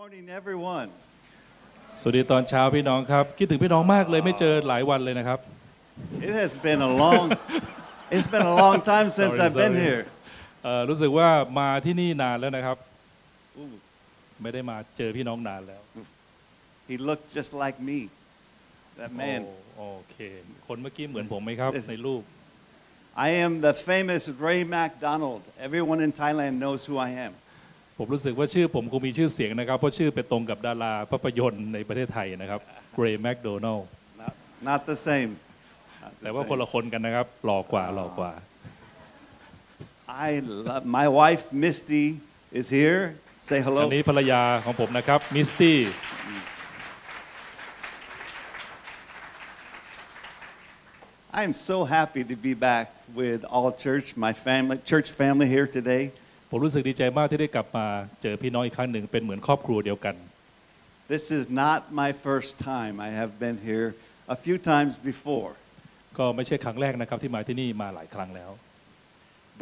morning, everyone. สวัสดีตอนเช้าพี่น้องครับ คิดถึงพี่น้องมากเลยไม่เจอหลายวันเลยนะครับ It has been a long, it's been a long time since Sorry, I've been sorry. here. เอ่อรู้สึกว่ามาที่นี่นานแล้วนะครับอู้ไม่ได้มาเจอพี่น้องนานแล้ว He looked just like me, that man. โอ้โอเค คนเมื่อกี้เหมือนผมไหมครับ ในรูป I am the famous Ray MacDonald. Everyone in Thailand knows who I am. ผมรู้สึกว่าชื่อผมคงมีชื่อเสียงนะครับ เพราะชื่อไปตรงกับดาราภาพยนตร์ในประเทศไทยนะครับเกรย์แมคโดนัล Not, not the same. Not the แต่ว่า same. คนละคนกันนะครับ หล่อกว่าหล่อกว่า I love, my wife Misty is here. Say อั hello. นนี้ภรรยาของผมนะครับ มิสตี้ I am so happy to be back with all church, my family, church family here today. ผมรู้สึกดีใจมากที่ได้กลับมาเจอพี่น้องอีกครั้งหนึ่งเป็นเหมือนครอบครัวเดียวกัน This is not my first time. I have been here a few times before. ก็ไม่ใช่ครั้งแรกนะครับที่มาที่นี่มาหลายครั้งแล้ว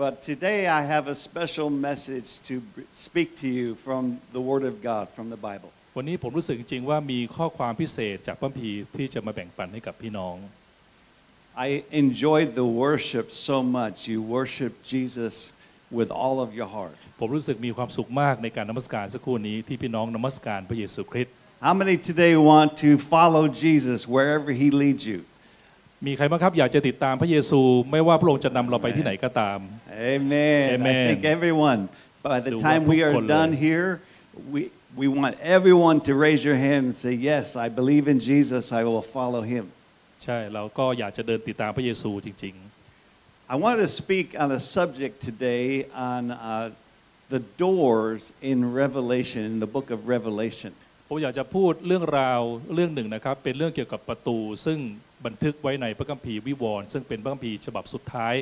But today I have a special message to br- speak to you from the Word of God, from the Bible. วันนี้ผมรู้สึกจริงๆว่ามีข้อความพิเศษจากพระคัมภีร์ที่จะมาแบ่งปันให้กับพี่น้อง I enjoyed the worship so much. You worship Jesus with all of your heart. ผมรู้สึกมีความสุขมากในการนมัสการสักครู่นี้ที่พี่น้องนมัสการพระเยซูคริสต์ How many today want to follow Jesus wherever He leads you? มีใครบ้างครับอยากจะติดตามพระเยซูไม่ว่าพระองค์จะนำเราไปที่ไหนก็ตาม Amen. I Amen. think everyone. By the Do time what we are people done learn. here, we, we want everyone to raise your hand and say, Yes, I believe in Jesus. I will follow Him. ใช่เราก็อยากจะเดินติดตามพระเยซูจริง I want to speak on a subject today on uh, the doors in Revelation, in the book of Revelation. ๆ ผมอยากจะพูดเรื่องราวเรื่องหนึ่งนะครับ เป็นเรื่องเกี่ยวกับประตู ซึ่งบันทึกไว้ในพระคัมภีร์วิวรณ์ซึ่งเป็นพระคัมภีร์ฉบับสุดท้าย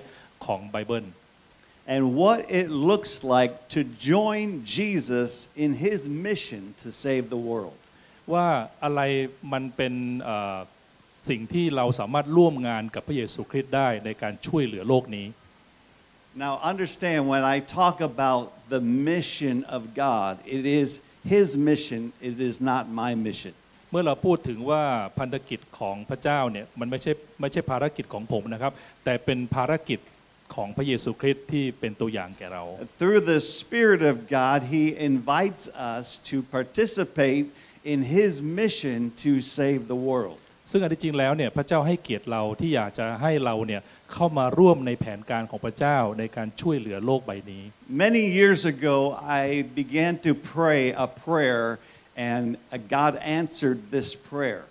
ของไบเบิล and what it looks like to join Jesus in his mission to save the world. ว่าอะไรมันเป็นเอ่อ สิ่งที่เราสามารถร่วมงานกับพระเยซูคริสต์ได้ในการช่วยเหลือโลกนี้ Now, understand when I talk about the mission of God, it is his mission, it is not my mission. เมื่อเราพูดถึงว่าพันธกิจของพระเจ้าเนี่ยมันไม่ใช่ไม่ใช่ภารกิจของผมนะครับ แต่เป็นภารกิจของพระเยซูคริสต์ที่เป็นตัวอย่างแก่เรา Through the Spirit of God, he invites us to participate in his mission to save the world. ซึ่งอันที่จริงแล้วเนี่ยพระเจ้าให้เกียรติเราที่อยากจะให้เราเนี่ยเข้ามาร่วมในแผนการของพระเจ้าในการช่วยเหลือโลกใบนี้ Many years ago, I began to pray a prayer, and uh, God answered this prayer.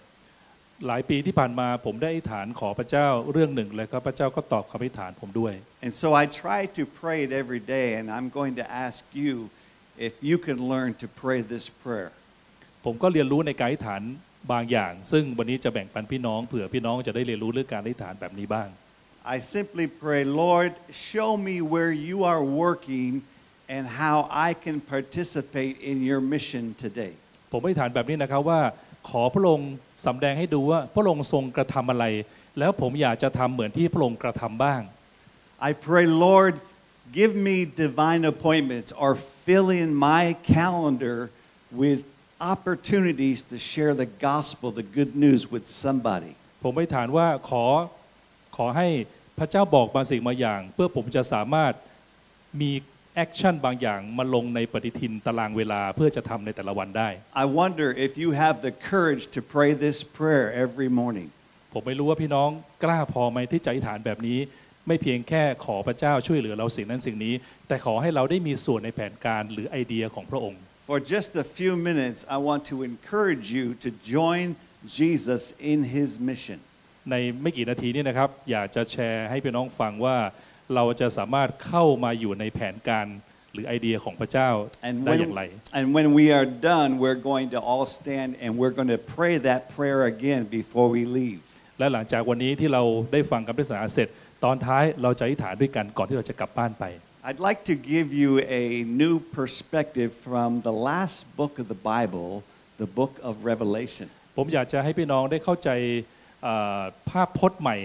หลายปีที่ผ่านมาผมได้อธิษฐานขอพระเจ้าเรื่องหนึ่ง แล้วก็พระเจ้าก็ตอบคำอธิษฐานผมด้วย And so I try to pray it every day, and I'm going to ask you if you can learn to pray this prayer. ผมก็เรียนรู้ในการอธิษฐาน บางอย่าง ซึ่งวันนี้จะแบ่งปันพี่น้องเผื่อพี่น้องจะได้เรียนรู้เรื่องการอธิษฐานแบบนี้บ้าง I simply pray, Lord, show me where you are working and how I can participate in your mission today. ผมอธิษฐานแบบนี้นะครับว่า ขอพระองค์สำแดงให้ดูว่าพระองค์ทรงกระทำอะไร แล้วผมอยากจะทำเหมือนที่พระองค์กระทำบ้าง I pray, Lord, give me divine appointments or fill in my calendar with opportunities to share the gospel, the good news with somebody. ผมอธิษฐานว่าขอขอให้พระเจ้าบอกบางสิ่งบางอย่าง เพื่อผมจะสามารถมี action บางอย่างมาลงในปฏิทินตารางเวลาเพื่อจะทำในแต่ละวันได้ I wonder if you have the courage to pray this prayer every morning. ผมไม่รู้ว่าพี่น้องกล้าพอไหมที่จะอธิษฐานแบบนี้ ไม่เพียงแค่ขอพระเจ้าช่วยเหลือเราสิ่งนั้นสิ่งนี้ แต่ขอให้เราได้มีส่วนในแผนการหรือไอเดียของพระองค์ For just a few minutes, I want to encourage you to join Jesus in his mission. ในไม่กี่นาทีนี้นะครับ อยากจะแชร์ให้พี่น้องฟังว่าเราจะสามารถเข้ามาอยู่ในแผนการหรือไอเดียของพระเจ้า And ได้อย่าง when, ไร and when we are done, we're going to all stand and we're going to pray that prayer again before we leave. และหลังจากวันนี้ที่เราได้ฟังคำเทศนาเสร็จ ตอนท้ายเราจะอธิษฐานด้วยกันก่อนที่เราจะกลับบ้านไป I'd like to give you a new perspective from the last book of the Bible, the book of Revelation. ผมอยากจะให้พี่น้องได้เข้าใจเอ่อภาพพจน์ใหม่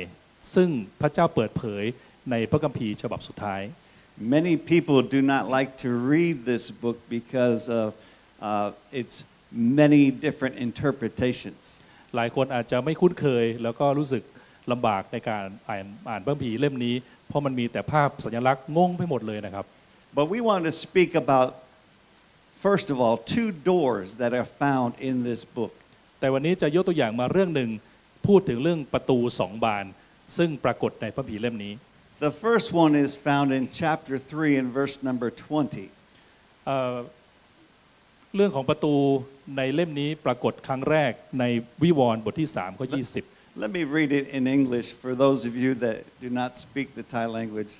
ซึ่งพระเจ้าเปิดเผยในพระคัมภีร์ฉบับสุดท้าย Many people do not like to read this book because of uh, it's many different interpretations. หลายคนอาจจะไม่คุ้นเคย แล้วก็รู้สึกลำบากในการอ่านอ่านพระคัมภีร์เล่มนี้ เพราะมันมีแต่ภาพสัญลักษณ์งงไปหมดเลยนะครับ But we want to speak about, first of all, two doors that are found in this book. แต่วันนี้จะยกตัวอย่างมาเรื่องหนึ่งพูดถึงเรื่องประตูสองบาน ซึ่งปรากฏในพระคัมภีร์เล่มนี้ The first one is found in chapter 3 and verse number 20. เอ่อเรื่องของประตูในเล่มนี้ปรากฏครั้งแรกในวิวรณ์บทที่3ข้อ20 Let me read it in English for those of you that do not speak the Thai language,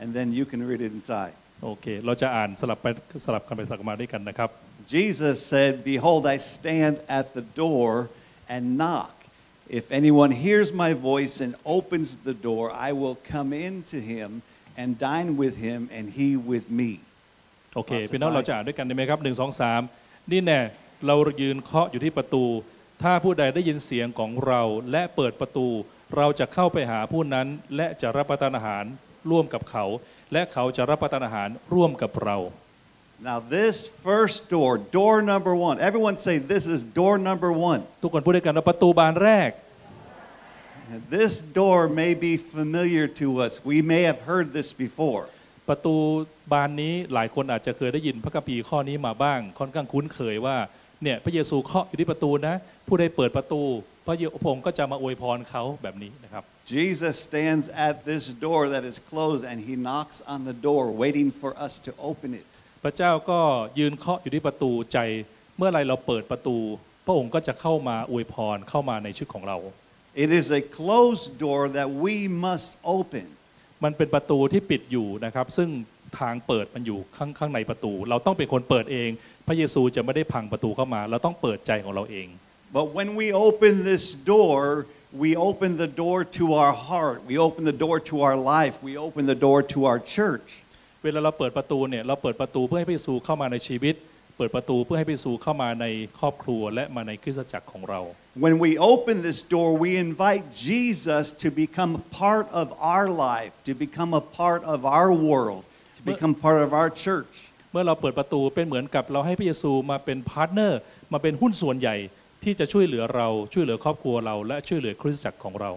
and then you can read it in Thai. โอเค เราจะอ่านสลับไปสลับกันไปสลับมาด้วยกันนะครับ Jesus said, Behold, I stand at the door and knock. If anyone hears my voice and opens the door, I will come in to him and dine with him and he with me. โอเค ขอสุดท้าย พี่น้องเราจะอ่านด้วยกันได้ไหมครับหนึ่งสองสามนี่แน่เรายืนเคาะอยู่ที่ประตู ถ้าผู้ใดได้ยินเสียงของเราและเปิดประตู เราจะเข้าไปหาผู้นั้น และจะรับประทานอาหารร่วมกับเขา และเขาจะรับประทานอาหารร่วมกับเรา Now, this first door, door number one, everyone say, This is door number one. ทุกคนพูดด้วยกันว่าประตูบานแรก This door may be familiar to us. We may have heard this before. ประตูบานนี้หลายคนอาจจะเคยได้ยินพระคัมภีร์ข้อนี้มาบ้าง ค่อนข้างคุ้นเคยว่า เนี่ยพระเยซูเคาะอยู่ที่ประตูนะ ผู้ใดเปิดประตู พระเยพระองค์ก็จะมาอวยพรเขาแบบนี้นะครับ Jesus stands at this door that is closed and he knocks on the door, waiting for us to open it. พระเจ้าก็ยืนเคาะอยู่ที่ประตูใจ เมื่อไรเราเปิดประตู พระองค์ก็จะเข้ามาอวยพรเข้ามาในชีวิตของเรา It is a closed door that we must open. มันเป็นประตูที่ปิดอยู่นะครับ ซึ่งทางเปิดมันอยู่ข้างข้างในประตู เราต้องเป็นคนเปิดเอง พระเยซูจะไม่ได้พังประตูเข้ามา เราต้องเปิดใจของเราเอง But when we open this door, we open the door to our heart, we open the door to our life, we open the door to our church. เวลาเราเปิดประตูเนี่ยเราเปิดประตูเพื่อให้พระเยซูเข้ามาในชีวิต เปิดประตูเพื่อให้พระเยซูเข้ามาในครอบครัวและมาในคริสตจักรของเรา When we open this door, we invite Jesus to become a part of our life, to become a part of our world, to become part of our church. เมื่อเราเปิดประตูเป็นเหมือนกับเราให้พระเยซูมาเป็น partner มาเป็นหุ้นส่วนใหญ่ที่จะช่วยเหลือเราช่วยเหลือครอบครัวเรา และช่วยเหลือคริสตจักรของเรา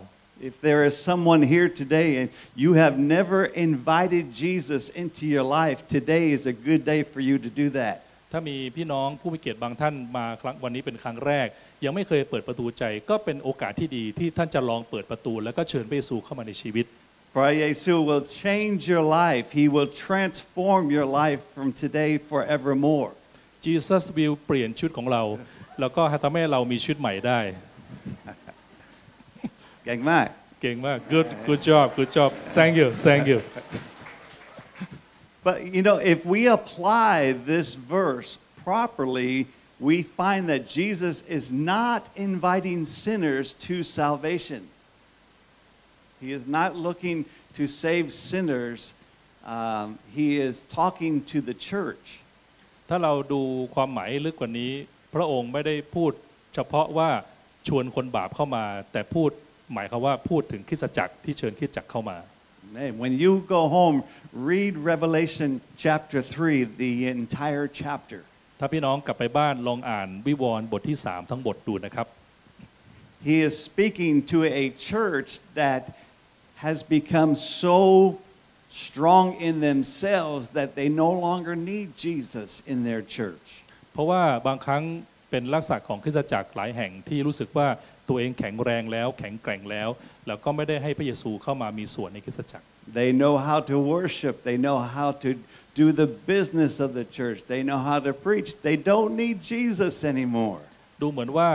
If there is someone here today and you have never invited Jesus into your life, today is a good day for you to do that. ถ้ามีพี่น้องผู้มีเกียรติบางท่านมาครั้งวันนี้เป็นครั้งแรก ยังไม่เคยเปิดประตูใจ ก็เป็นโอกาสที่ดีที่ท่านจะลองเปิดประตู แล้วก็เชิญพระเยซูเข้ามาในชีวิต For Jesus will change your life. He will transform your life from today forevermore. Jesus will เปลี่ยนชีวิตของเรา แล้วก็ทำให้เรามีชีวิตใหม่ได้ Gang Mai. เก่งมาก good good job good job thank you thank you But you know, if we apply this verse properly, we find that Jesus is not inviting sinners to salvation. He is not looking to save sinners. Um, he is talking to the church. ถ้าเราดูความหมายลึกกว่านี้ พระองค์ไม่ได้พูดเฉพาะว่าชวนคนบาปเข้ามา แต่พูดหมายความว่าพูดถึงคริสตจักรที่เชิญคริสตจักรเข้ามา Man, when you go home, read Revelation chapter 3, the entire chapter. ถ้าพี่น้องกลับไปบ้านลองอ่านวิวรณ์บทที่ 3 ทั้งบทดูนะครับ He is speaking to a church that has become so strong in themselves that they no longer need Jesus in their church. เพราะว่าบางครั้งเป็นลักษณะของคริสตจักรหลายแห่งที่รู้สึกว่าตัวเองแข็งแรงแล้ว แข็งแกร่งแล้ว แล้วก็ไม่ได้ให้พระเยซูเข้ามามีส่วนในคริสตจักร They know how to worship, they know how to do the business of the church, they know how to preach. They don't need Jesus anymore. ดูเหมือนว่า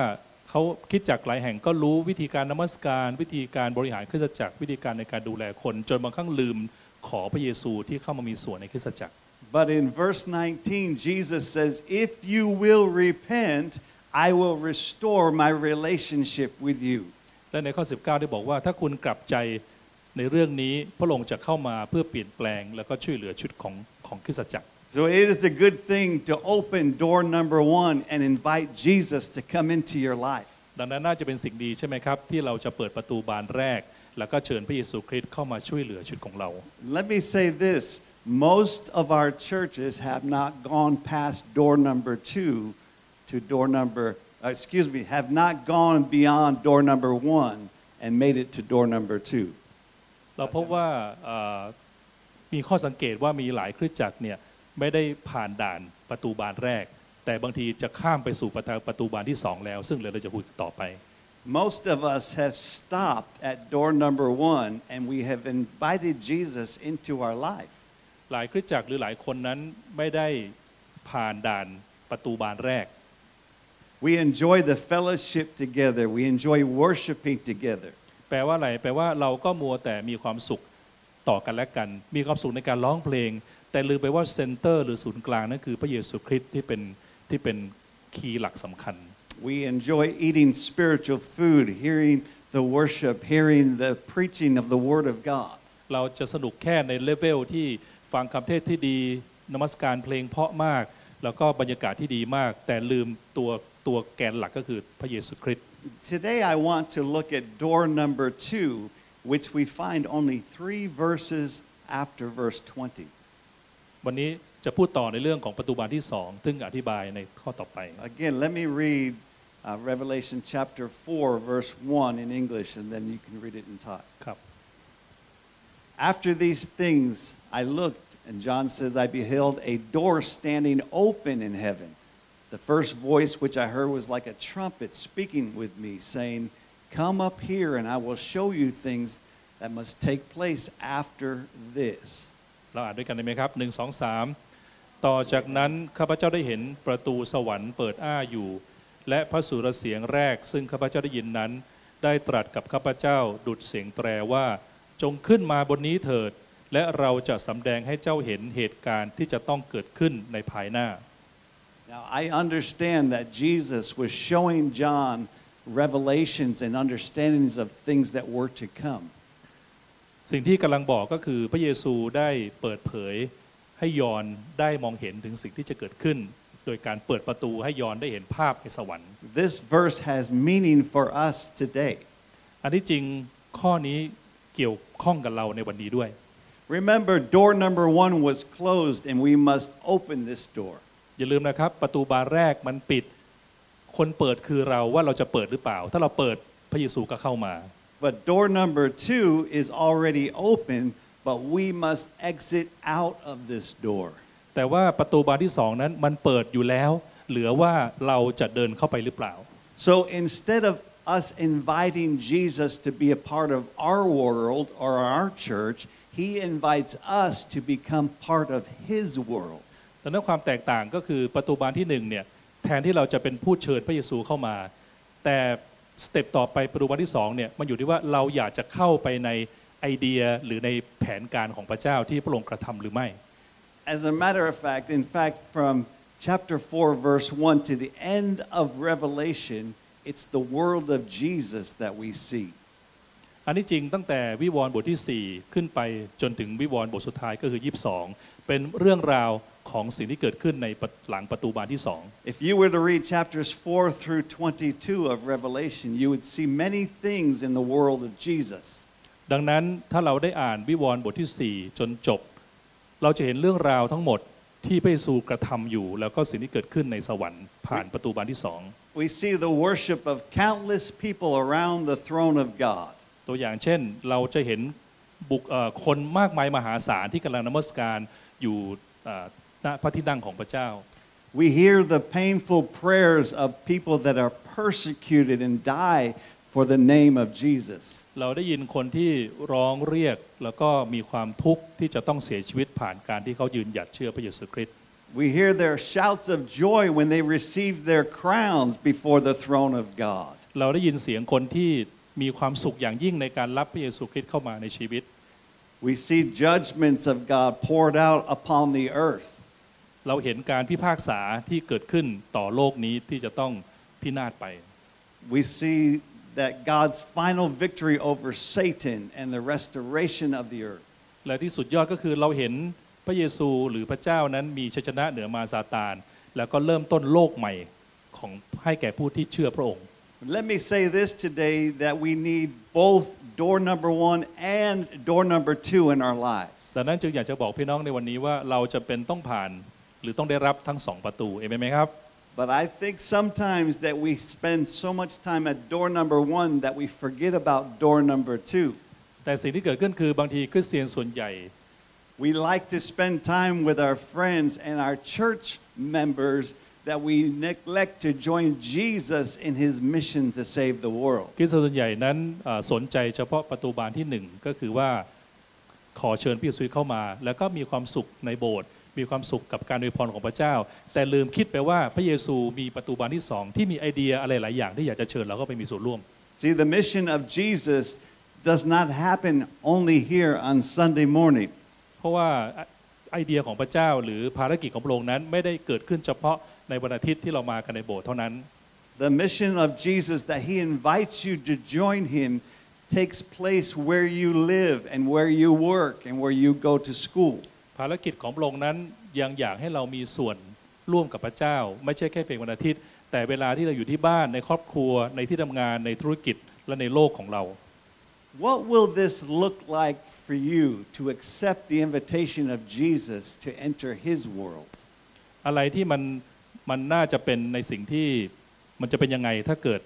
เขาคิดจักรหลายแห่งก็รู้วิธีการนมัสการ วิธีการบริหารคริสตจักรวิธีการในการดูแลคน จนบางครั้งลืมขอพระเยซูที่เข้ามามีส่วนในคริสตจักร But in verse 19, Jesus says, If you will repent, I will restore my relationship with you. และในข้อ 19 ได้บอกว่าถ้าคุณกลับใจในเรื่องนี้พระองค์จะเข้ามาเพื่อเปลี่ยนแปลง แล้วก็ช่วยเหลือชุดของของคริสตจักร So it is a good thing to open door number one and invite Jesus to come into your life. ดังนั้นน่าจะเป็นสิ่งดีใช่ไหมครับ ที่เราจะเปิดประตูบานแรก แล้วก็เชิญพระเยซูคริสต์เข้ามาช่วยเหลือชุดของเรา Let me say this most of our churches have not gone past door number two to door number, uh, excuse me, have not gone beyond door number one and made it to door number two. เราพบว่าเอ่อมีข้อสังเกตว่ามีหลายคริสตจักรเนี่ย ไม่ได้ผ่านด่านประตูบานแรก แต่บางทีจะข้ามไปสู่ประตูประตูบานที่สองแล้ว ซึ่งเดี๋ยวเราจะพูดต่อไป Most of us have stopped at door number one and we have invited Jesus into our life. หลายคริสตจักรหรือหลายคนนั้นไม่ได้ผ่านด่านประตูบานแรก We enjoy the fellowship together, we enjoy worshiping together. แปลว่าอะไร แปลว่าเราก็มัวแต่มีความสุข ต่อกันและกัน มีความสุขในการร้องเพลง แต่ลืมไปว่า center หรือศูนย์กลางนั่นคือพระเยซูคริสต์ที่เป็นที่เป็นีย์หลักสำคัญ We enjoy eating spiritual food, hearing the worship, hearing the preaching of the Word of God. เราจะสนุกแค่ในเลเวลที่ฟังคำเทศน์ที่ดีนมัสการเพลงเพราะมาก แล้วก็บรรยากาศที่ดีมาก แต่ลืมตัวตัวแกนหลักก็คือพระเยซูคริสต์ Today, I want to look at door number two, which we find only three verses after verse 20. วันนี้จะพูดต่อในเรื่องของประตูบานที่สองซึ่งอธิบายในข้อต่อไป Again, let me read uh, Revelation chapter 4, verse 1 in English, and then you can read it in Thai. ครับ After these things, I looked, and John says, I beheld a door standing open in heaven. The first voice which I heard was like a trumpet speaking with me, saying, Come up here, and I will show you things that must take place after this. เราอ่านด้วยกันได้ไหมครับหนึ่งสองสามต่อจากนั้นข้าพเจ้าได้เห็นประตูสวรรค์เปิดอ้าอยู่ และพระสุรเสียงแรก ซึ่งข้าพเจ้าได้ยินนั้น ได้ตรัสกับข้าพเจ้าดุดเสียงแตรว่า จงขึ้นมาบนนี้เถิด และเราจะสำแดงให้เจ้าเห็นเหตุการณ์ที่จะต้องเกิดขึ้นในภายหน้า Now, I understand that Jesus was showing John revelations and understandings of things that were to come. สิ่งที่กำลังบอกก็คือพระเยซูได้เปิดเผยให้ยอนได้มองเห็นถึงสิ่งที่จะเกิดขึ้น โดยการเปิดประตูให้ยอนได้เห็นภาพในสวรรค์ This verse has meaning for us today. อันที่จริงข้อนี้เกี่ยวข้องกับเราในวันนี้ด้วย Remember, door number one was closed, and we must open this door. อย่าลืมนะครับประตูบานแรกมันปิด คนเปิดคือเราว่าเราจะเปิดหรือเปล่า ถ้าเราเปิดพระเยซูก็เข้ามา But door number two is already open, but we must exit out of this door. แต่ว่าประตูบานที่สองนั้นมันเปิดอยู่แล้ว เหลือว่าเราจะเดินเข้าไปหรือเปล่า So instead of us inviting Jesus to be a part of our world or our church, he invites us to become part of his world. ดังนั้นความแตกต่างก็คือประตูบานที่หนึ่งเนี่ย แทนที่เราจะเป็นผู้เชิญพระเยซูเข้ามา แต่สเต็ปต่อไปประตูบานที่สองเนี่ยมันอยู่ที่ว่าเราอยากจะเข้าไปในไอเดียหรือในแผนการของพระเจ้าที่พระองค์กระทำหรือไม่ As a matter of fact, in fact, from chapter 4, verse 1 to the end of Revelation, it's the world of Jesus that we see. อันนี้จริงตั้งแต่วิวรณ์บทที่ 4 ขึ้นไปจนถึงวิวรณ์บทสุดท้ายก็คือ 22 เป็นเรื่องราว ของสิ่งที่เกิดขึ้นในหลังประตูบานที่สอง If you were to read chapters 4 through 22 of Revelation, you would see many things in the world of Jesus. ดังนั้นถ้าเราได้อ่านวิวรณ์บทที่ 4 จนจบ เราจะเห็นเรื่องราวทั้งหมดที่พระเยซูกระทำอยู่ แล้วก็สิ่งที่เกิดขึ้นในสวรรค์ผ่านประตูบานที่สอง We see the worship of countless people around the throne of God. ตัวอย่างเช่นเราจะเห็นบุคเอ่อคนมากมายมหาศาลที่กำลังนมัสการอยู่เอ่อณ พระที่นั่งของพระเจ้า We hear the painful prayers of people that are persecuted and die for the name of Jesus. เราได้ยินคนที่ร้องเรียกแล้วก็มีความทุกข์ที่จะต้องเสียชีวิตผ่านการที่เขายืนหยัดเชื่อพระเยซูคริสต์ We hear their shouts of joy when they receive their crowns before the throne of God. เราได้ยินเสียงคนที่มีความสุขอย่างยิ่งในการรับพระเยซูคริสต์เข้ามาในชีวิต We see judgments of God poured out upon the earth. เราเห็นการพิพากษาที่เกิดขึ้นต่อโลกนี้ที่จะต้องพินาศไป We see that God's final victory over Satan and the restoration of the earth. และที่สุดยอดก็คือเราเห็นพระเยซูหรือพระเจ้านั้นมีชัยชนะเหนือมารซาตาน แล้วก็เริ่มต้นโลกใหม่ของให้แก่ผู้ที่เชื่อพระองค์ Let me say this today that we need both door number one and door number two in our lives. ดังนั้นจึงอยากจะบอกพี่น้องในวันนี้ว่าเราจะเป็นต้องผ่าน หรือต้องได้รับทั้งสองประตูเอเมนไหมครับ But I think sometimes that we spend so much time at door number one that we forget about door number two. แต่สิ่งที่เกิดขึ้นคือบางทีคริสเตียนส่วนใหญ่ We like to spend time with our friends and our church members that we neglect to join Jesus in his mission to save the world. คริสเตียนส่วนใหญ่นั้นเอ่อสนใจเฉพาะประตูบานที่หนึ่งก็คือว่าขอเชิญพี่สุยเข้ามา แล้วก็มีความสุขในโบสถ์ มีความสุขกับการอวยพรของพระเจ้า แต่ลืมคิดไปว่าพระเยซูมีประตูบานที่สองที่มีไอเดียอะไรหลายอย่างที่อยากจะเชิญเราก็ไปมีส่วนร่วม See, the mission of Jesus does not happen only here on Sunday morning. เพราะว่าไอเดียของพระเจ้าหรือภารกิจของพระองค์นั้นไม่ได้เกิดขึ้นเฉพาะในวันอาทิตย์ที่เรามากันในโบสถ์เท่านั้น The mission of Jesus that he invites you to join him takes place where you live and where you work and where you go to school. ภารกิจของพระองค์นั้นยังอยากให้เรามีส่วนร่วมกับพระเจ้า ไม่ใช่แค่เพียงวันอาทิตย์ แต่เวลาที่เราอยู่ที่บ้านในครอบครัวในที่ทำงานในธุรกิจและในโลกของเรา What will this look like for you to accept the invitation of Jesus to enter his world? อะไรที่มันมันน่าจะเป็นในสิ่งที่มันจะเป็นยังไงถ้าเกิด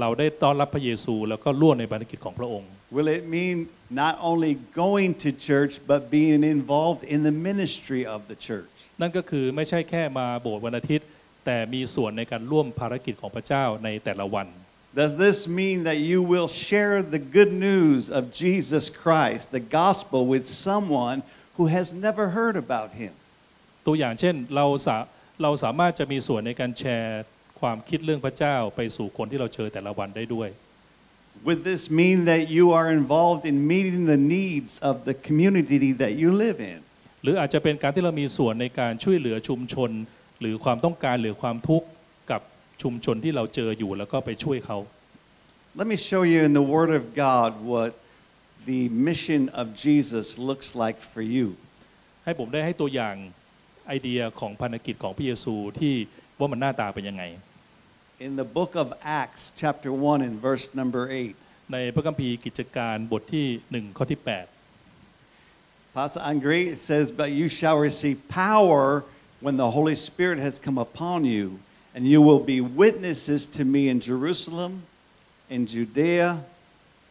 เราได้ต้อนรับพระเยซู แล้วก็ร่วมในภารกิจของพระองค์ Will it mean not only going to church, but being involved in the ministry of the church? นั่นก็คือไม่ใช่แค่มาโบสถ์วันอาทิตย์ แต่มีส่วนในการร่วมภารกิจของพระเจ้าในแต่ละวัน Does this mean that you will share the good news of Jesus Christ, the gospel, with someone who has never heard about him? ตัวอย่างเช่นเราสาเราสามารถจะมีส่วนในการแชร์ความคิดเรื่องพระเจ้าไปสู่คนที่เราเจอแต่ละวันได้ด้วย Would this mean that you are involved in meeting the needs of the community that you live in? หรืออาจจะเป็นการที่เรามีส่วนในการช่วยเหลือชุมชน หรือความต้องการหรือความทุกข์กับชุมชนที่เราเจออยู่แล้วก็ไปช่วยเขา Let me show you in the Word of God what the mission of Jesus looks like for you. ให้ผมได้ให้ตัวอย่างไอเดียของพันธกิจของพระเยซูที่ว่ามันหน้าตาเป็นยังไง In the book of Acts, chapter 1, and verse number 8, ในพระคัมภีร์กิจการบทที่หนึ่งข้อที่ Pastor Andre, it says, But you shall receive power when the Holy Spirit has come upon you, and you will be witnesses to me in Jerusalem, in Judea,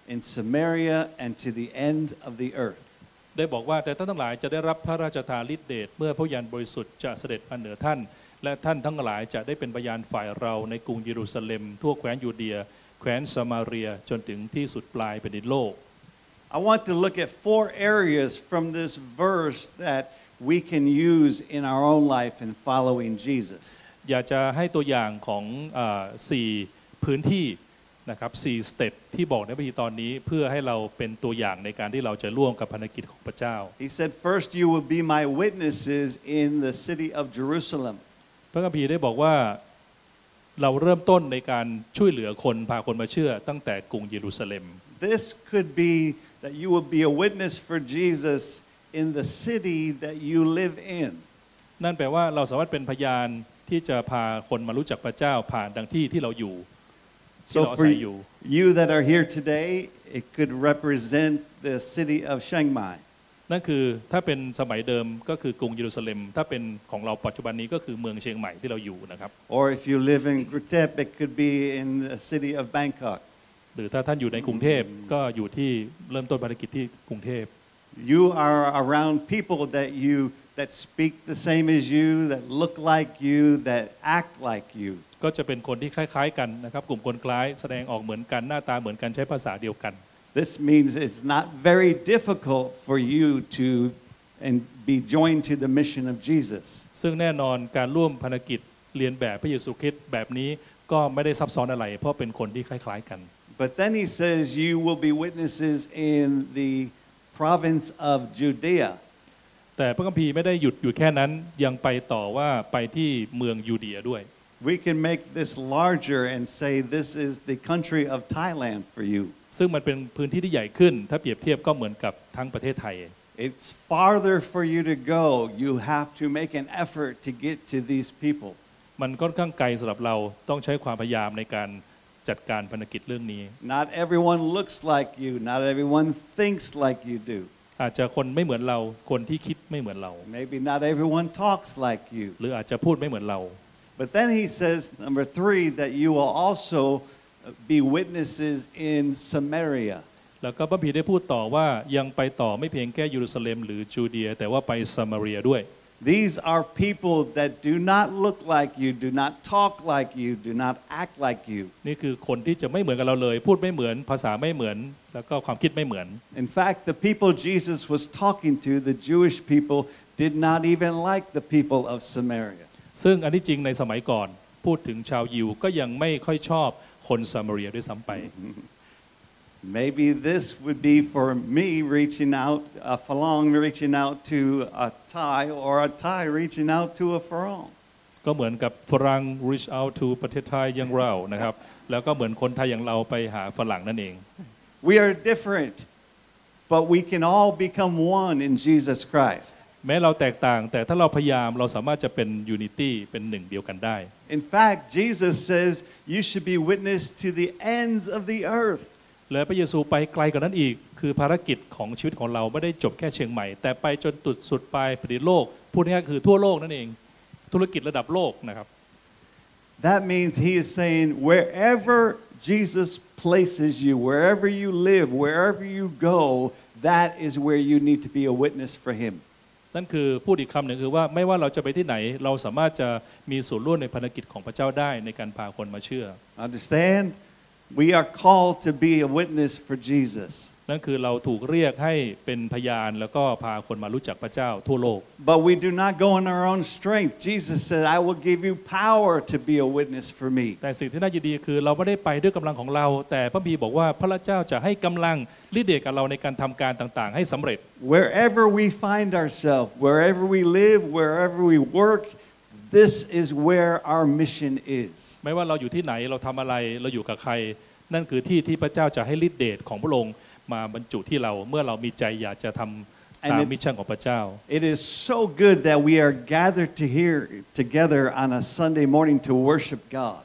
in Samaria, and to the end of the earth. 8 ได้บอกว่าแต่ท่านทั้งหลายจะได้รับพระราชทานฤทธิเดชเมื่อพระยานบริสุทธิ์จะเสด็จมาเหนือท่าน และท่านทั้งหลายจะได้เป็นพยานฝ่ายเราในกรุงเยรูซาเล็ม ทั่วแคว้นยูเดีย แคว้นสมาเรียจนถึงที่สุดปลายแผ่นดินโลก I want to look at four areas from this verse that we can use in our own life in following Jesus. อยากจะให้ตัวอย่างของเออสี่พื้นที่นะครับสี่สเต็ปที่บอกในพระคีตอนนี้เพื่อให้เราเป็นตัวอย่างในการที่เราจะร่วมกับภารกิจของพระเจ้า He said, First, you will be my witnesses in the city of Jerusalem. พระคัมภีร์ได้บอกว่าเราเริ่มต้นในการช่วยเหลือคนพาคนมาเชื่อตั้งแต่กรุงเยรูซาเล็ม This could be that you will be a witness for Jesus in the city that you live in. นั่นแปลว่าเราสามารถเป็นพยานที่จะพาคนมารู้จักพระเจ้าผ่านดังที่ที่เราอยู่ที่เรา So อา for ศัยอยู่ you that are here today, it could represent the city of Chiang Mai. นั่นคือถ้าเป็นสมัยเดิมก็คือกรุงเยรูซาเล็ม ถ้าเป็นของเราปัจจุบันนี้ก็คือเมืองเชียงใหม่ที่เราอยู่นะครับ Or if you live in Grutep, it could be in the city of Bangkok. หรือถ้าท่านอยู่ในกรุงเทพก็อยู่ที่เริ่มต้นภารกิจที่กรุงเทพ You are around people that you that speak the same as you, that look like you, that act like you. ก็จะเป็นคนที่คล้าย ๆ กันนะครับ กลุ่มคนคล้ายแสดงออกเหมือนกันหน้าตาเหมือนกันใช้ภาษาเดียวกัน This means it's not very difficult for you to and be joined to the mission of Jesus. ซึ่งแน่นอนการร่วมภารกิจเรียนแบบพระเยซูคริสต์แบบนี้ก็ไม่ได้ซับซ้อนอะไร เพราะเป็นคนที่คล้าย ๆ กัน But then he says you will be witnesses in the province of Judea. แต่พระคัมภีร์ไม่ได้หยุดอยู่แค่นั้นยังไปต่อว่าไปที่เมืองยูเดียด้วย We can make this larger and say this is the country of Thailand for you. ซึ่งมันเป็นพื้นที่ที่ใหญ่ขึ้น ถ้าเปรียบเทียบก็เหมือนกับทั้งประเทศไทย It's farther for you to go. You have to make an effort to get to these people. มันค่อนข้างไกลสำหรับเราต้องใช้ความพยายามในการจัดการภารกิจเรื่องนี้ Not everyone looks like you. Not everyone thinks like you do. อาจจะคนไม่เหมือนเรา คนที่คิดไม่เหมือนเรา Maybe not everyone talks like you. หรืออาจจะพูดไม่เหมือนเรา But then he says, number three, that you will also be witnesses in Samaria. แล้วก็พระพีร์ได้พูดต่อว่ายังไปต่อไม่เพียงแค่เยรูซาเล็มหรือจูเดีย แต่ว่าไปซามาเรียด้วย These are people that do not look like you, do not talk like you, do not act like you. นี่คือคนที่จะไม่เหมือนกับเราเลย พูดไม่เหมือนภาษาไม่เหมือน แล้วก็ความคิดไม่เหมือน In fact, the people Jesus was talking to, the Jewish people, did not even like the people of Samaria. ซึ่งอันที่จริงในสมัยก่อนพูดถึงชาวยิวก็ยังไม่ค่อยชอบ คนซามาเรียด้วยซ้ำไป Maybe this would be for me reaching out, a Falong reaching out to a Thai, or a Thai reaching out to a Farong. ก็เหมือนกับฝรั่ง reach out to ประเทศไทยอย่างเรานะครับ แล้วก็เหมือนคนไทยอย่างเราไปหาฝรั่งนั่นเอง We are different, but we can all become one in Jesus Christ. แม้เราแตกต่างแต่ถ้าเราพยายามเราสามารถจะเป็น unity เป็นหนึ่งเดียวกันได้ In fact, Jesus says you should be witness to the ends of the earth. และพระเยซูไปไกลกว่านั้นอีก คือภารกิจของชีวิตของเราไม่ได้จบแค่เชียงใหม่ แต่ไปจนตุดสุดปลายปฏิโลก พูดง่ายๆคือทั่วโลกนั่นเอง ธุรกิจระดับโลกนะครับ That means he is saying wherever Jesus places you, wherever you live, wherever you go, that is where you need to be a witness for him. นั่นคือพูดอีกคำหนึ่งคือว่าไม่ว่าเราจะไปที่ไหน เราสามารถจะมีส่วนร่วมในภารกิจของพระเจ้าได้ในการพาคนมาเชื่อ Understand? We are called to be a witness for Jesus. นั่นคือเราถูกเรียกให้เป็นพยานแล้วก็พาคนมารู้จักพระเจ้าทั่วโลก But we do not go in our own strength. Jesus said, I will give you power to be a witness for me. แต่สิ่งที่น่ายินดีคือเราไม่ได้ไปด้วยกำลังของเรา แต่พระบีร์บอกว่าพระเจ้าจะให้กำลังฤทธิ์เดชกับเราในการทำการต่างๆ ให้สำเร็จ Wherever we find ourselves, wherever we live, wherever we work, this is where our mission is. ไม่ว่าเราอยู่ที่ไหนเราทำอะไรเราอยู่กับใคร นั่นคือที่ที่พระเจ้าจะให้ฤทธิ์เดชของพระองค์ มาบรรจุที่เราเมื่อเรามีใจอยากจะทำตาม And it- มิชชั่นของพระเจ้า It is so good that we are gathered to here together on a Sunday morning to worship God.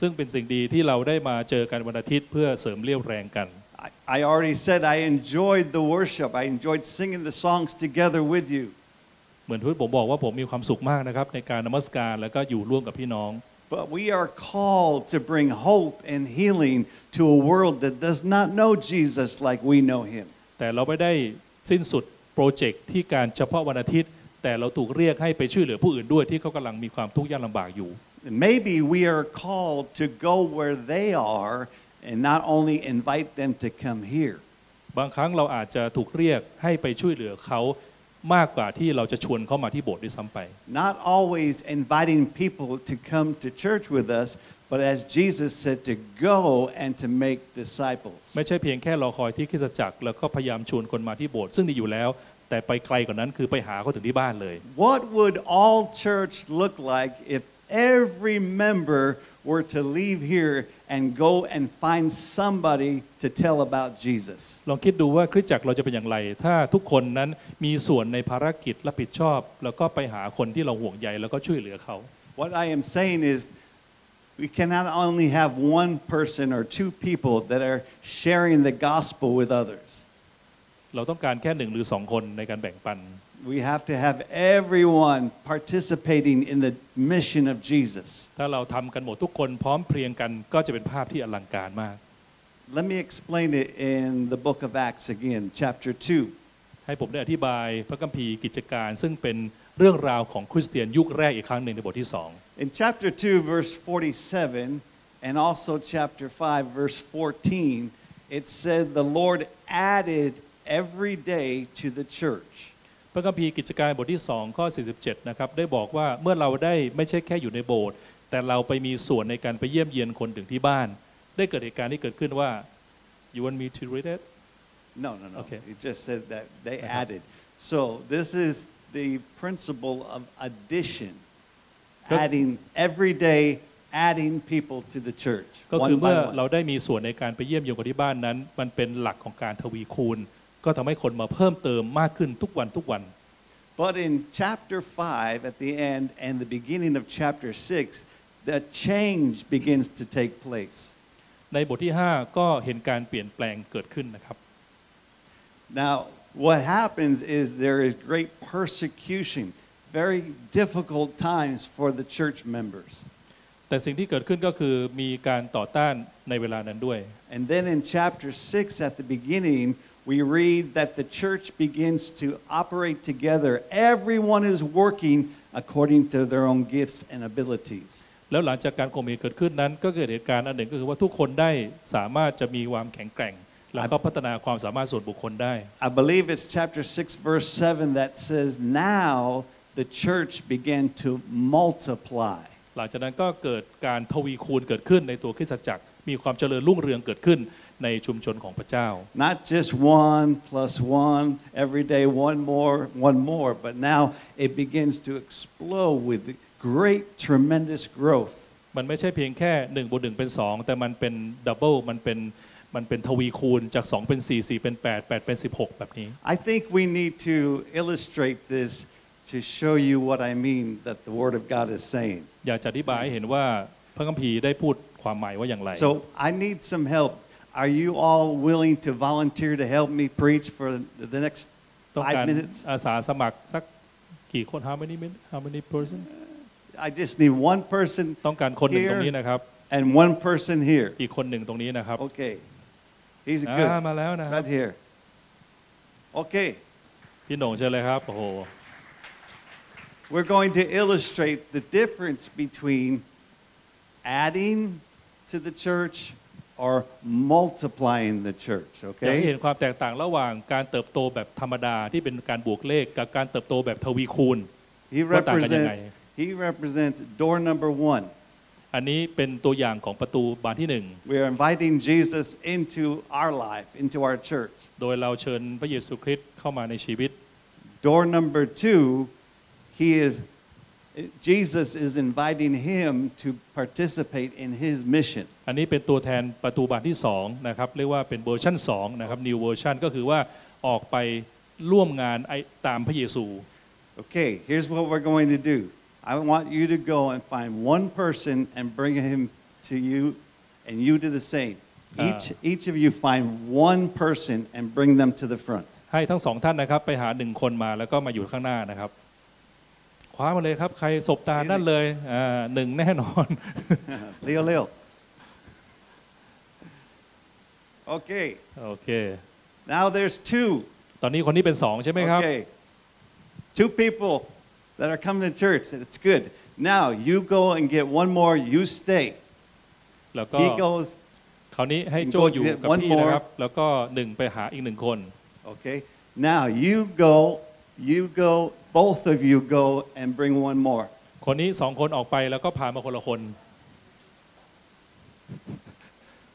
ซึ่งเป็นสิ่งดีที่เราได้มาเจอกันวันอาทิตย์เพื่อเสริมเรี่ยวแรงกัน I, I already said I enjoyed the worship. I enjoyed singing the songs together with you. เหมือนที่ผมบอกว่าผมมีความสุขมากนะครับในการนมัสการแล้วก็อยู่ร่วมกับพี่น้อง But we are called to bring hope and healing to a world that does not know Jesus like we know him. แต่เราไม่ได้สิ้นสุดโปรเจกต์ที่การเฉพาะวันอาทิตย์ แต่เราถูกเรียกให้ไปช่วยเหลือผู้อื่นด้วยที่เขากำลังมีความทุกข์ยากลำบากอยู่ And maybe we are called to go where they are and not only invite them to come here. บางครั้งเราอาจจะถูกเรียกให้ไปช่วยเหลือเขา มากกว่าที่เราจะชวนเขามาที่โบสถ์ด้วยซ้ำไป Not always inviting people to come to church with us, but as Jesus said, to go and to make disciples. ไม่ใช่เพียงแค่รอคอยที่คริสตจักรแล้วก็พยายามชวนคนมาที่โบสถ์ซึ่งดีอยู่แล้ว แต่ไปไกลกว่านั้นคือไปหาเขาถึงที่บ้านเลย What would all church look like if every member were to leave here and go and find somebody to tell about Jesus? ลองคิดดูว่าคริสตจักรเราจะเป็นอย่างไร ถ้าทุกคนนั้นมีส่วนในภารกิจรับผิดชอบ แล้วก็ไปหาคนที่เราห่วงใยแล้วก็ช่วยเหลือเขา What I am saying is, we cannot only have one person or two people that are sharing the gospel with others. เราต้องการแค่หนึ่งหรือสองคนในการแบ่งปัน We have to have everyone participating in the mission of Jesus. ถ้าเราทำกันหมดทุกคนพร้อมเพรียงกันก็จะเป็นภาพที่อลังการมาก Let me explain it in the book of Acts again, chapter 2. ให้ผมได้อธิบายพระคัมภีร์กิจการ ซึ่งเป็นเรื่องราวของคริสเตียนยุคแรกอีกครั้งหนึ่งในบทที่สอง In chapter 2, verse 47, and also chapter 5, verse 14, it said the Lord added every day to the church. พระคัมภีร์กิจการบทที่ 2 ข้อ 47 นะครับ ได้บอกว่าเมื่อเราได้ไม่ใช่แค่อยู่ในโบสถ์แต่เราไปมีส่วนในการไปเยี่ยมเยียนคนถึงที่บ้าน ได้เกิดเหตุการณ์ที่เกิดขึ้นว่า you want me to read it No, no, no. Okay. It just said that they Uh-huh. added. So this is the principle of addition, Good. adding every day, adding people to the church. ก็คือ One เมื่อ by เรา one. ได้มีส่วนในการไปเยี่ยมโยมคนที่บ้านนั้น มันเป็นหลักของการทวีคูณ ก็ทำให้คนมาเพิ่มเติมมากขึ้นทุกวันทุกวัน But in chapter 5, at the end, and the beginning of chapter 6, the change begins to take place. ในบทที่ 5 ก็เห็นการเปลี่ยนแปลงเกิดขึ้นนะครับ Now, what happens is there is great persecution, very difficult times for the church members. แต่สิ่งที่เกิดขึ้นก็คือมีการต่อต้านในเวลานั้นด้วย And then in chapter 6 at the beginning, we read that the church begins to operate together. Everyone is working according to their own gifts and abilities. แล้วหลังจากการข่มเหงเกิดขึ้นนั้นก็เกิดเหตุการณ์อันหนึ่งก็คือว่าทุกคนได้สามารถจะมีความแข็งแกร่งแล้วก็พัฒนาความสามารถส่วนบุคคลได้ I believe it's chapter 6, verse 7 that says, Now the church began to multiply. หลังจากนั้นก็เกิดการทวีคูณเกิดขึ้นในตัวคริสตจักรมีความเจริญรุ่งเรืองเกิดขึ้น ในชุมชนของพระเจ้า Not just one plus one, every day one more, one more, but now it begins to explode with great, tremendous growth. มันไม่ใช่เพียงแค่1บวก1เป็น 2 แต่มันเป็นดับเบิลมันเป็นมันเป็นทวีคูณจาก 2 เป็น 4 4 เป็น 8 8 เป็น 16 แบบนี้ I think we need to illustrate this to show you what I mean that the Word of God is saying. อยากจะอธิบายให้เห็นว่าพระคัมภีร์ได้พูดความหมายว่าอย่างไร So I need some help. Are you all willing to volunteer to help me preach for the next ต้องการ five minutes? อาสาสมัครสักกี่คน how many minutes how many person I just need one person ต้องการคนหนึ่ง Here ตรงนี้นะครับ and one person here. อีกคนหนึ่งตรงนี้นะครับ Okay. He's อ่า good. มาแล้วนะครับ Right here. Okay. พี่โหน่งเชิญเลยครับโอ้โห We're going to illustrate the difference between adding to the church or multiplying the church, อยากให้ okay? เห็นความแตกต่างระหว่างการเติบโตแบบธรรมดาที่เป็นการบวกเลขกับการเติบโตแบบทวีคูณ He ว่าต่างกันยังไง represents he represents door number 1. อันนี้เป็นตัวอย่างของประตูบานที่หนึ่ง We are inviting Jesus into our life, into our church. โดยเราเชิญพระเยซูคริสต์เข้ามาในชีวิต Door number 2, he is Jesus is inviting him to participate in his mission. อันนี้เป็นตัวแทนประตูบานที่สองนะครับเรียกว่าเป็นเวอร์ชัน2นะครับ new version ก็คือว่าออกไปร่วมงานไอ้ตามพระเยซู Okay, here's what we're going to do. I want you to go and find one person and bring him to you, and you do the same. Each, each of you find one person and bring them to the front. ให้ทั้งสองท่านนะครับ ไปหาหนึ่งคนมาแล้วก็มาอยู่ข้างหน้านะครับ คว้ามาเลยครับ ใครสบตานั่นเลยอ่าหนึ่งแน่นอน Leo, Leo. Okay, โอเค now there's two. ตอนนี้คนนี้เป็นสองใช่ไหมครับ Okay, two people that are coming to church. and It's good. Now you go and get one more. You stay. แล้วก็ He goes. คราวนี้ให้โจอยู่กับ One พี่ more นะครับ แล้วก็หนึ่งไปหาอีกหนึ่งคน Okay. Now you go. You go. Both of you go and bring one more. คนนี้สองคนออกไปแล้วก็พามาคนละคน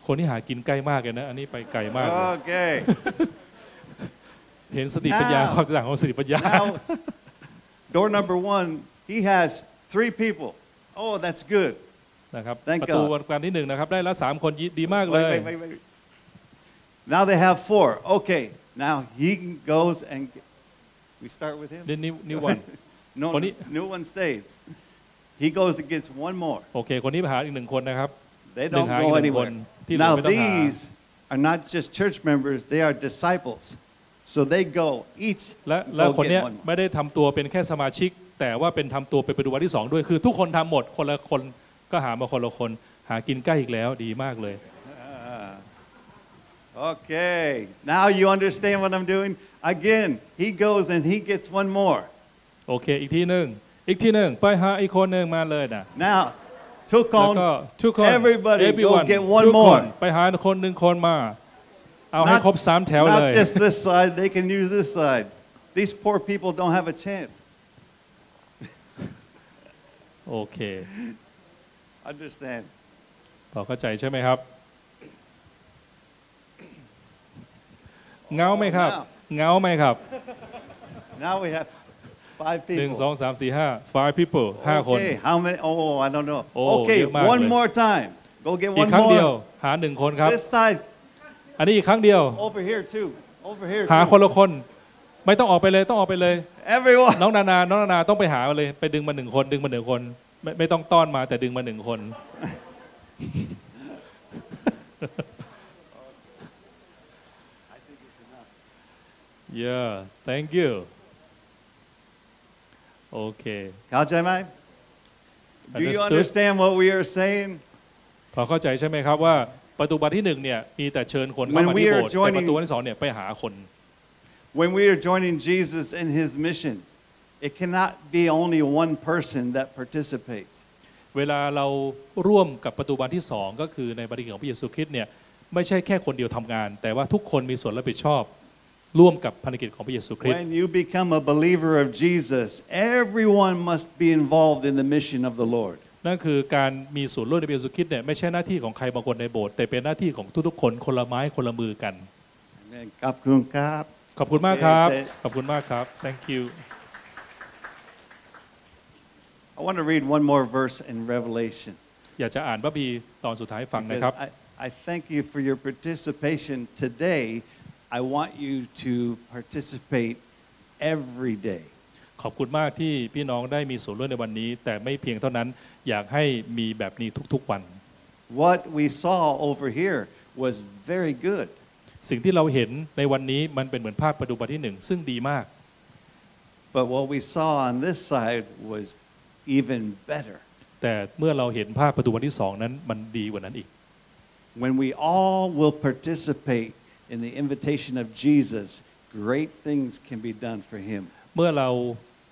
คนที่หากินใกล้มากเลยนะ อันนี้ไปไกลมากเลย Okay. เห็นสติปัญญา Now- ความต่างของสติปัญญา now, door number one. He has three people. Oh, that's good. นะครับ Thank ประตู God วันการที่หนึ่งนะครับ ได้ละสามคนดีมากเล Wait, ย wait, wait, wait. Now they have four. Okay. Now he goes and we start with him. นี่นิววัน No, Only- new one stays. He goes and gets one more. โอเค คนนี้ไปหาอีกหนึ่งคนนะครับ They หนึ่ง don't หาอีก go หนึ่งคน anywhere. ที่เหลือ Now ไม่ต้องหา these are not just church members; they are disciples. So they go each และและ go คนเนี้ย get one. ไม่ได้ทำตัวเป็นแค่สมาชิก แต่ว่าเป็นทำตัวเป็นประตูวันที่สองด้วยคือ ทุกคนทำหมดคนละคนก็หามาคนละคน หากินใกล้อีกแล้วดีมากเลย Okay. Now you understand what I'm doing. Again, he goes and he gets one more. โอเค อีกทีหนึ่งอีกทีหนึ่งไปหาอีกคนหนึ่งมาเลยนะ Now, took แล้ว on ก็ทุกคน everybody go everyone get one ทุกคน more. ไปหาคนหนึ่งคนมา เอาให้ Not- ครบสามแถวเลย Not just this side, they can use this side. These poor people don't have a chance. โอเค Understand? พอเข้าใจใช่ไหมครับ เงาไหมครับ เงาไหมครับ Now we have five หนึ่ง people. สองสามสี่ห้า five people ห้าคน Okay, how many? Oh, I don't know. Oh, okay, เยอะมาก one เลย more time. Go get อีก one ครั้งเดียว more. หาหนึ่งคนครับ This side, อันนี้อีกครั้งเดียว over here too. Over here. หา too. คนละคน ไม่ต้องออกไปเลยต้องออกไปเลย Everyone. น้องนานา น้องนานาต้องไปหามาเลย ไปดึงมาหนึ่งคน ดึงมาหนึ่งคน ไม่ไม่ต้องต้อนมาแต่ดึงมาหนึ่งคน yeah thank you โอเคเข้าใจไหม Do you Understood. understand what we are saying? พอเข้าใจใช่ไหมครับว่าประตูบานที่หนึ่งเนี่ยมีแต่เชิญคนเข้า When มา we ที่ are โบสถ์แต่ joining- ประตูบานที่สองเนี่ยไปหาคน When we are joining Jesus in his mission, it cannot be only one person that participates. เวลาเราร่วมกับประตูบานที่สองก็คือในบริกิจของพระเยซูคริสต์เนี่ยไม่ใช่แค่คนเดียวทำงาน แต่ว่าทุกคนมีส่วนรับผิดชอบ ร่วมกับภารกิจของพระเยซูคริสต์ When you become a believer of Jesus, everyone must be involved in the mission of the Lord. นั่นคือการมีส่วนร่วมในพระเยซูคริสต์เนี่ยไม่ใช่หน้าที่ของใครบางคนในโบสถ์แต่เป็นหน้าที่ของทุกๆคนคนละไม้คนละมือกัน Amen. ขอบคุณครับขอบคุณมากครับ Yes, eh. ขอบคุณมากครับ thank you I want to read one more verse in Revelation. อยากจะอ่านพระบีร์ตอนสุดท้ายให้ฟังนะครับ Because I, I thank you for your participation today. I want you to participate every day. ขอบคุณมากที่พี่น้องได้มีส่วนร่วมในวันนี้ แต่ไม่เพียงเท่านั้นอยากให้มีแบบนี้ทุกๆวัน What we saw over here was very good. สิ่งที่เราเห็นในวันนี้มันเป็นเหมือนภาพประตูบานที่หนึ่งซึ่งดีมาก But what we saw on this side was even better. แต่เมื่อเราเห็นภาพประตูบานที่สองนั้นมันดีกว่านั้นอีก When we all will participate in the invitation of Jesus, great things can be done for him. เมื่อเรา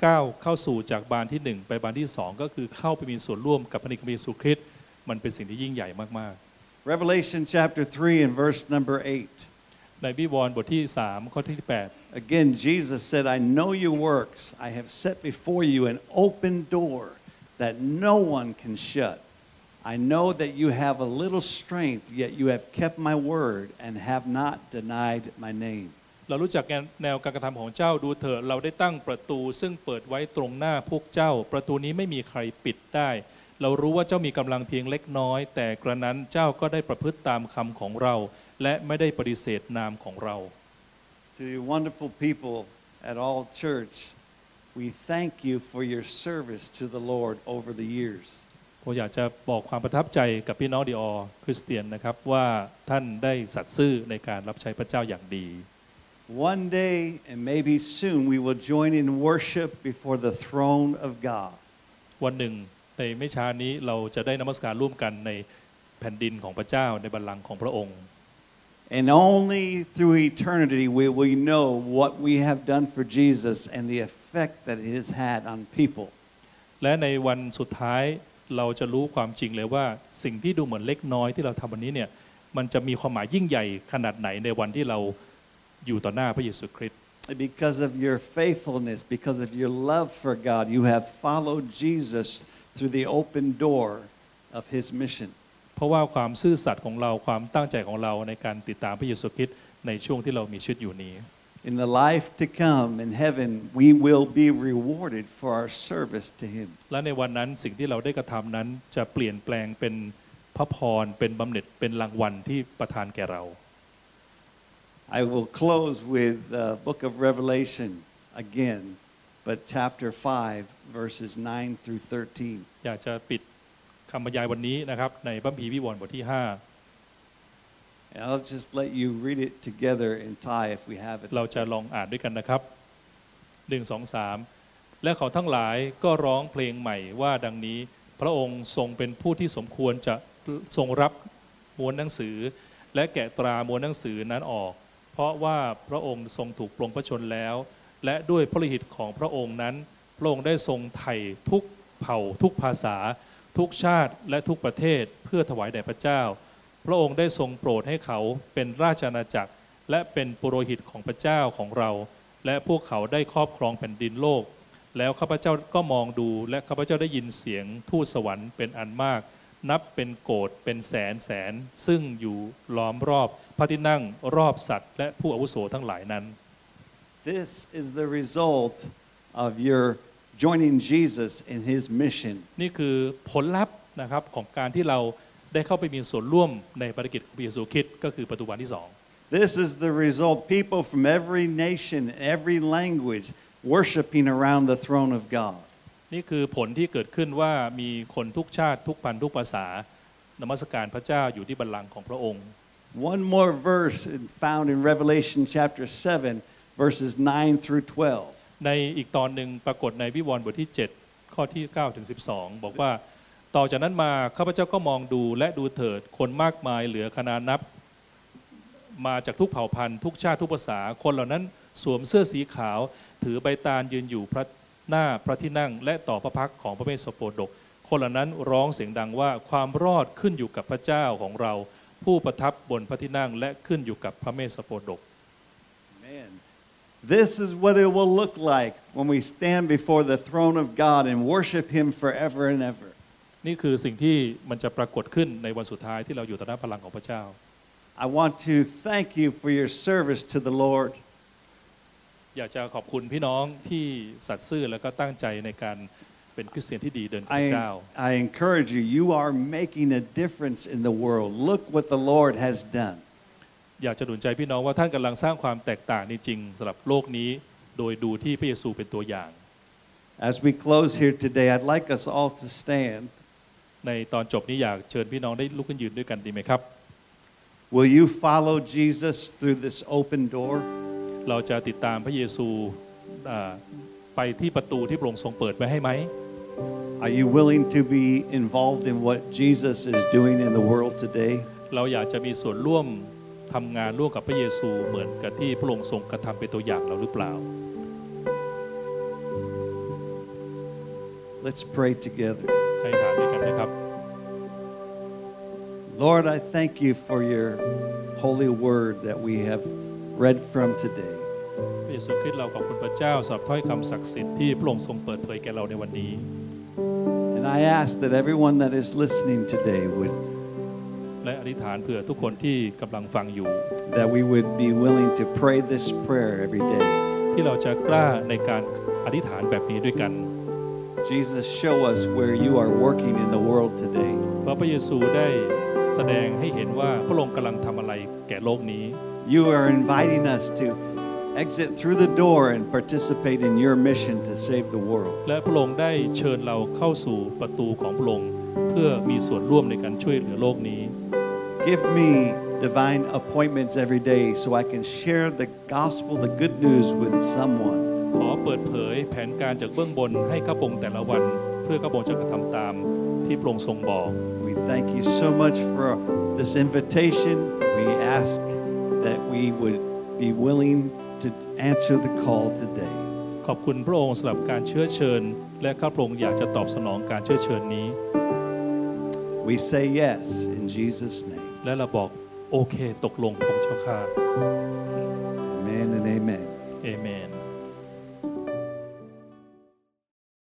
ก้าวเข้าสู่จากบานที่หนึ่งไปบานที่สองก็คือเข้าไปมีส่วนร่วมกับพระนิกของพระเยซูคริสต์มันเป็นสิ่งที่ยิ่งใหญ่มาก Revelation chapter 3 and verse number 8. ๆ ในวิวรณ์บทที่ 3 ข้อที่ Again, Jesus said, I know your works. I have set before you an open door that no one can shut. I know that you have a little strength, yet you have kept my word and have not denied my name. 8เรารู้จักแนวการกระทำของเจ้าดูเถอะเราได้ตั้งประตูซึ่งเปิดไว้ตรงหน้าพวกเจ้า ประตูนี้ไม่มีใครปิดได้ เรารู้ว่าเจ้ามีกำลังเพียงเล็กน้อย แต่กระนั้นเจ้าก็ได้ประพฤติตามคำของเรา และไม่ได้ปฏิเสธนามของเรา To you wonderful people at All Church, we thank you for your service to the Lord over the years. ผมอยากจะบอกความประทับใจกับพี่น้องดีออคริสเตียนนะครับว่าท่านได้สัตย์ซื่อในการรับใช้พระเจ้าอย่างดี One day, and maybe soon, we will join in worship before the throne of God. วันหนึ่งในไม่ช้านี้เราจะได้นมัสการร่วมกันในแผ่นดินของพระเจ้าในบัลลังก์ของพระองค์ And only through eternity will we know what we have done for Jesus and the effect that it has had on people. และในวันสุดท้าย เราจะรู้ความจริงเลยว่าสิ่งที่ดูเหมือนเล็กน้อยที่เราทำวันนี้เนี่ยมันจะมีความหมายยิ่งใหญ่ขนาดไหนในวันที่เราอยู่ต่อหน้าพระเยซูคริสต์ And Because of your faithfulness, because of your love for God, you have followed Jesus through the open door of his mission. เพราะว่าความซื่อสัตย์ของเราความตั้งใจของเราในการติดตามพระเยซูคริสต์ในช่วงที่เรามีชีวิตอยู่นี้ In the life to come in heaven, we will be rewarded for our service to him. และในวันนั้นสิ่งที่เราได้กระทำนั้นจะเปลี่ยนแปลงเป็นพระพรเป็นบำเหน็จเป็นรางวัลที่ประทานแก่เรา I will close with the book of Revelation again, but chapter 5, verses 9 through 13. อยากจะปิดคำบรรยายวันนี้นะครับในพระคัมภีร์วิวรณ์บทที่ And I'll just let you read it together in Thai if we have it. เราจะลองอ่านด้วยกันนะครับหนึ่งสองสามและเขาทั้งหลายก็ร้องเพลงใหม่ว่าดังนี้ พระองค์ทรงเป็นผู้ที่สมควรจะทรงรับม้วนหนังสือ และแกะตราม้วนหนังสือนั้นออก เพราะว่าพระองค์ทรงถูกปลงพระชนแล้ว และด้วยพระฤทธิ์ของพระองค์นั้น พระองค์ได้ทรงไถ่ทุกเผ่า ทุกภาษา ทุกชาติและทุกประเทศเพื่อถวายแด่พระเจ้า พระองค์ได้ทรงโปรดให้เขาเป็นราชอาณาจักร และเป็นปุโรหิตของพระเจ้าของเรา และพวกเขาได้ครอบครองแผ่นดินโลก แล้วข้าพเจ้าก็มองดูและข้าพเจ้าได้ยินเสียงทูตสวรรค์เป็นอันมาก นับเป็นโกดเป็นแสนแสน ซึ่งอยู่ล้อมรอบพระที่นั่งรอบสัตว์ และผู้อาวุโสทั้งหลายนั้น This is the result of your joining Jesus in his mission. นี่คือผลลัพธ์นะครับของการที่เรา ได้เข้าไปมีส่วนร่วมในภารกิจของพระเยซูคริสต์ก็คือประตูบานที่สอง This is the result. People from every nation, every language, worshiping around the throne of God. นี่คือผลที่เกิดขึ้นว่ามีคนทุกชาติทุกพันธุ์ทุกภาษานมัสการพระเจ้าอยู่ที่บัลลังก์ของพระองค์ One more verse is found in Revelation chapter 7, verses 9 through 12. ในอีกตอนหนึ่งปรากฏในวิวรณ์บทที่ 7 ข้อที่9ถึง12 บอกว่า ต่อจากนั้นมาข้าพเจ้าก็มองดูและดูเถิดคนมากมายเหลือขนานับ มาจากทุกเผ่าพันธุ์ทุกชาติทุกภาษา คนเหล่านั้นสวมเสื้อสีขาว ถือใบตาลยืนอยู่พระหน้าพระที่นั่ง และต่อพระพักของพระเมสสโปดก คนเหล่านั้นร้องเสียงดังว่าความรอดขึ้นอยู่กับพระเจ้าของเรา ผู้ประทับบนพระที่นั่งและขึ้นอยู่กับพระเมสสโปดก this is what it will look like when we stand before the throne of God and worship Him forever and ever. นี่คือสิ่งที่มันจะปรากฏขึ้นในวันสุดท้ายที่เราอยู่ต่อหน้าพลังของพระเจ้า I want to thank you for your service to the Lord. อยากจะขอบคุณพี่น้องที่สัตย์ซื่อแล้วก็ตั้งใจในการเป็นคริสเตียนที่ดีเดินกับพระเจ้า I, I encourage you, you are making a difference in the world. Look what the Lord has done. อยากจะหนุนใจพี่น้องว่าท่านกำลังสร้างความแตกต่างจริงๆสำหรับโลกนี้ โดยดูที่พระเยซูเป็นตัวอย่าง As we close here today, I'd like us all to stand. ในตอนจบนี้อยากเชิญพี่น้องได้ลุกขึ้นยืนด้วยกันดีไหมครับ Will you follow Jesus through this open door? เราจะติดตามพระเยซูอ่าไปที่ประตูที่พระองค์ทรงเปิดไว้ให้ไหม Are you willing to be involved in what Jesus is doing in the world today? เราอยากจะมีส่วนร่วมทำงานร่วมกับพระเยซูเหมือนกับที่พระองค์ทรงกระทำเป็นตัวอย่างเราหรือเปล่า Let's pray together. ใช้ฐานด้วยกันนะครับ Lord, I thank you for your holy word that we have read from today. พระเยซูคริสต์เราขอบคุณพระเจ้าสำหรับถ้อยคำศักดิ์สิทธิ์ที่พระองค์ทรงเปิดเผยแก่เราในวันนี้ And I ask that everyone that is listening today would และอธิษฐานเผื่อทุกคนที่กำลังฟังอยู่ that we would be willing to pray this prayer every day. ที่เราจะกล้าในการอธิษฐานแบบนี้ด้วยกัน Jesus, show us where you are working in the world today. เพราะพระเยซูได้แสดงให้เห็นว่าพระองค์กำลังทำอะไรแก่โลกนี้ You are inviting us to exit through the door and participate in your mission to save the world. และพระองค์ได้เชิญเราเข้าสู่ประตูของพระองค์เพื่อมีส่วนร่วมในการช่วยเหลือโลกนี้ Give me divine appointments every day so I can share the gospel, the good news with someone. ขอเปิดเผยแผนการจากเบื้องบนให้ข้าพงแต่ละวัน เพื่อข้าพงจะกระทำตามที่พระองค์ทรงบอก We thank you so much for this invitation. We ask that we would be willing to answer the call today. ขอบคุณพระองค์สำหรับการเชื้อเชิญ และข้าพระองค์อยากจะตอบสนองการเชื้อเชิญนี้ We say yes in Jesus' name. และเราบอกโอเคตกลงพระองค์เจ้าค่ะ Amen and amen. เอเมน